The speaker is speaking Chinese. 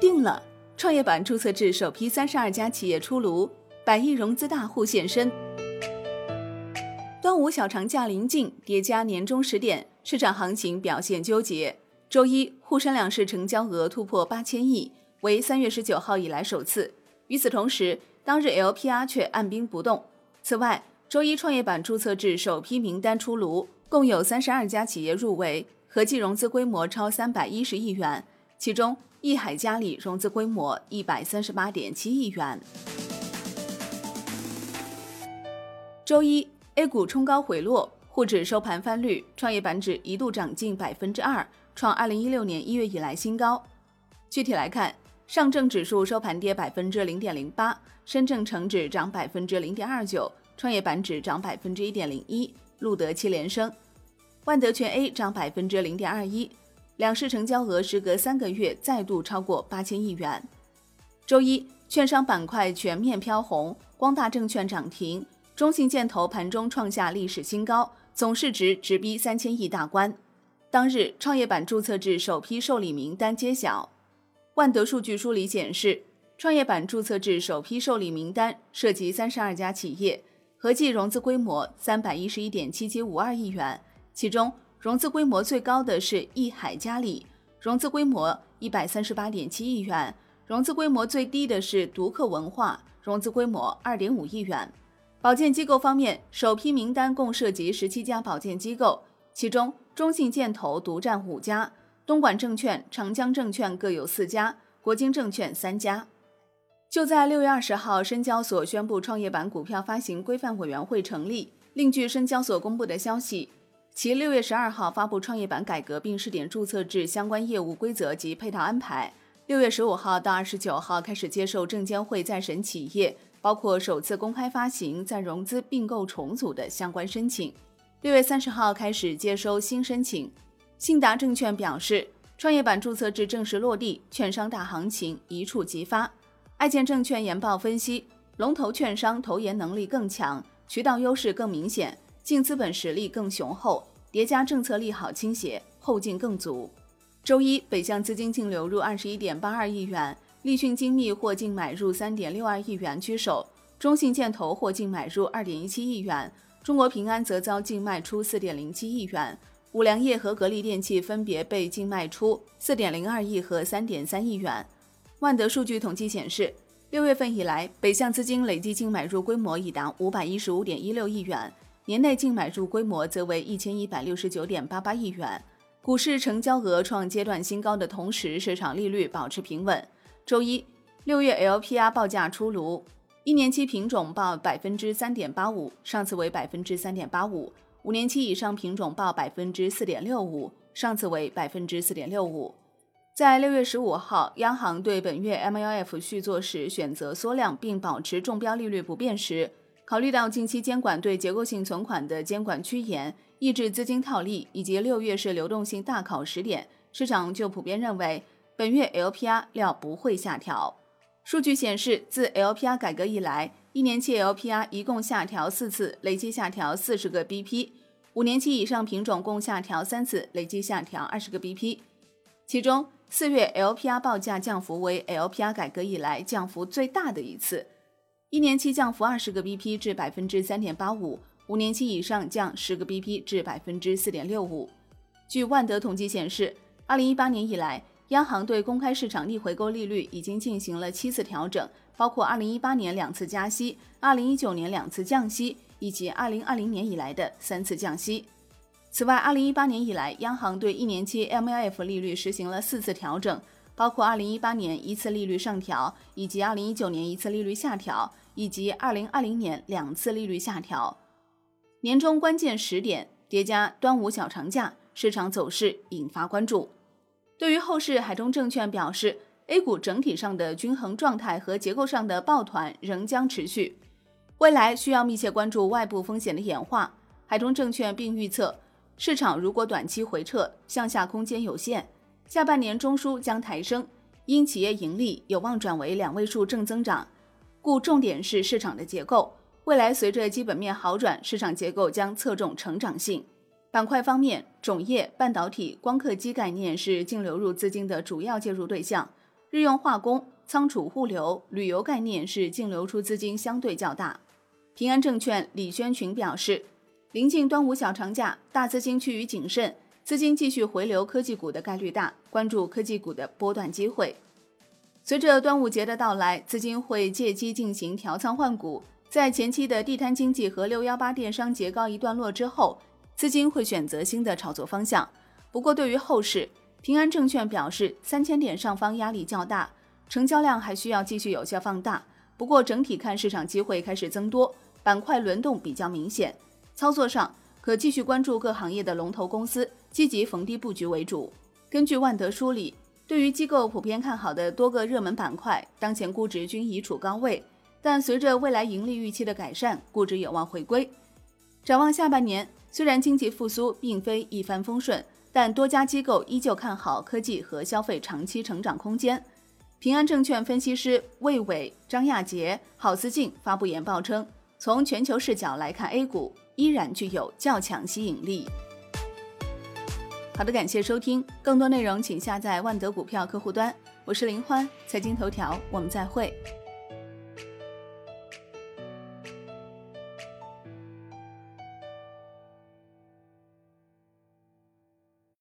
定了，创业板注册制首批三十二家企业出炉，百亿融资大户现身。端午小长假临近，叠加年终十点，市场行情表现纠结。周一沪深两市成交额突破八千亿，为三月十九号以来首次。与此同时，当日 LPR 却按兵不动。此外，周一创业板注册制首批名单出炉，共有三十二家企业入围，合计融资规模超三百一十亿元，其中。亿海嘉里融资规模一百三十八点七亿元。周一，A 股冲高回落，沪指收盘翻绿，创业板指一度涨近百分之二，创二零一六年一月以来新高。具体来看，上证指数收盘跌百分之零点零八，深证成指涨百分之零点二九，创业板指涨百分之一点零一，录得七连升。万德全 A 涨百分之零点二一。两市成交额时隔三个月再度超过八千亿元。周一，券商板块全面飘红，光大证券涨停，中信建投盘中创下历史新高，总市值直逼三千亿大关。当日，创业板注册制首批受理名单揭晓。万德数据梳理显示，创业板注册制首批受理名单涉及三十二家企业，合计融资规模三百一十一点七七五二亿元，其中。融资规模最高的是益海嘉里，融资规模一百三十八点七亿元；融资规模最低的是独克文化，融资规模二点五亿元。保荐机构方面，首批名单共涉及十七家保荐机构，其中中信建投独占五家，东莞证券、长江证券各有四家，国金证券三家。就在六月二十号，深交所宣布创业板股票发行规范委员会成立。另据深交所公布的消息。其六月十二号发布创业板改革并试点注册制相关业务规则及配套安排。六月十五号到二十九号开始接受证监会再审企业，包括首次公开发行、再融资、并购重组的相关申请。六月三十号开始接收新申请。信达证券表示，创业板注册制正式落地，券商大行情一触即发。爱建证券研报分析，龙头券商投研能力更强，渠道优势更明显。净资本实力更雄厚，叠加政策利好倾斜，后劲更足。周一，北向资金净流入二十一点八二亿元，立讯精密获净买入三点六二亿元居首，中信建投获净买入二点一七亿元，中国平安则遭净卖出四点零七亿元，五粮液和格力电器分别被净卖出四点零二亿和三点三亿元。万德数据统计显示，六月份以来，北向资金累计净买入规模已达五百一十五点一六亿元。年内净买入规模则为一千一百六十九点八八亿元，股市成交额创阶段新高的同时，市场利率保持平稳。周一，六月 LPR 报价出炉，一年期品种报百分之三点八五，上次为百分之三点八五；五年期以上品种报百分之四点六五，上次为百分之四点六五。在六月十五号，央行对本月 MLF 续作时选择缩量并保持中标利率不变时。考虑到近期监管对结构性存款的监管趋严，抑制资金套利，以及六月是流动性大考时点，市场就普遍认为本月 LPR 料不会下调。数据显示，自 LPR 改革以来，一年期 LPR 一共下调四次，累计下调四十个 BP；五年期以上品种共下调三次，累计下调二十个 BP。其中，四月 LPR 报价降幅为 LPR 改革以来降幅最大的一次。一年期降幅二十个 BP 至百分之三点八五，五年期以上降十个 BP 至百分之四点六五。据万德统计显示，二零一八年以来，央行对公开市场逆回购利率已经进行了七次调整，包括二零一八年两次加息，二零一九年两次降息，以及二零二零年以来的三次降息。此外，二零一八年以来，央行对一年期 MLF 利率实行了四次调整。包括二零一八年一次利率上调，以及二零一九年一次利率下调，以及二零二零年两次利率下调。年终关键时点叠加端午小长假，市场走势引发关注。对于后市，海中证券表示，A 股整体上的均衡状态和结构上的抱团仍将持续，未来需要密切关注外部风险的演化。海中证券并预测，市场如果短期回撤，向下空间有限。下半年中枢将抬升，因企业盈利有望转为两位数正增长，故重点是市场的结构。未来随着基本面好转，市场结构将侧重成长性。板块方面，种业、半导体、光刻机概念是净流入资金的主要介入对象。日用化工、仓储物流、旅游概念是净流出资金相对较大。平安证券李宣群表示，临近端午小长假，大资金趋于谨慎，资金继续回流科技股的概率大，关注科技股的波段机会。随着端午节的到来，资金会借机进行调仓换股。在前期的地摊经济和六幺八电商节告一段落之后，资金会选择新的炒作方向。不过，对于后市，平安证券表示，三千点上方压力较大，成交量还需要继续有效放大。不过，整体看市场机会开始增多，板块轮动比较明显。操作上可继续关注各行业的龙头公司，积极逢低布局为主。根据万德梳理，对于机构普遍看好的多个热门板块，当前估值均已处高位，但随着未来盈利预期的改善，估值有望回归。展望下半年，虽然经济复苏并非一帆风顺。但多家机构依旧看好科技和消费长期成长空间。平安证券分析师魏伟、张亚杰、郝思静发布研报称，从全球视角来看，A 股依然具有较强吸引力。好的，感谢收听，更多内容请下载万德股票客户端。我是林欢，财经头条，我们再会。